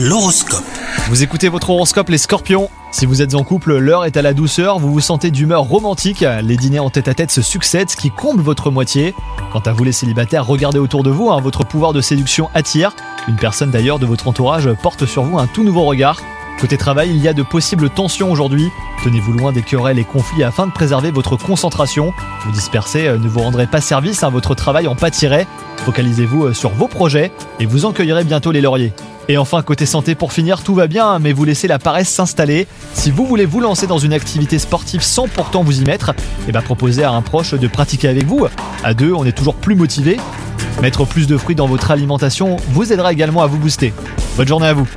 L'horoscope. Vous écoutez votre horoscope les scorpions Si vous êtes en couple, l'heure est à la douceur, vous vous sentez d'humeur romantique, les dîners en tête à tête se succèdent, ce qui comble votre moitié. Quant à vous les célibataires, regardez autour de vous, hein, votre pouvoir de séduction attire. Une personne d'ailleurs de votre entourage porte sur vous un tout nouveau regard. Côté travail, il y a de possibles tensions aujourd'hui. Tenez-vous loin des querelles et conflits afin de préserver votre concentration. Vous disperser euh, ne vous rendrez pas service, hein, votre travail en pâtirait. Focalisez-vous euh, sur vos projets et vous en cueillerez bientôt les lauriers. Et enfin, côté santé, pour finir, tout va bien, mais vous laissez la paresse s'installer. Si vous voulez vous lancer dans une activité sportive sans pourtant vous y mettre, eh ben proposez à un proche de pratiquer avec vous. À deux, on est toujours plus motivé. Mettre plus de fruits dans votre alimentation vous aidera également à vous booster. Bonne journée à vous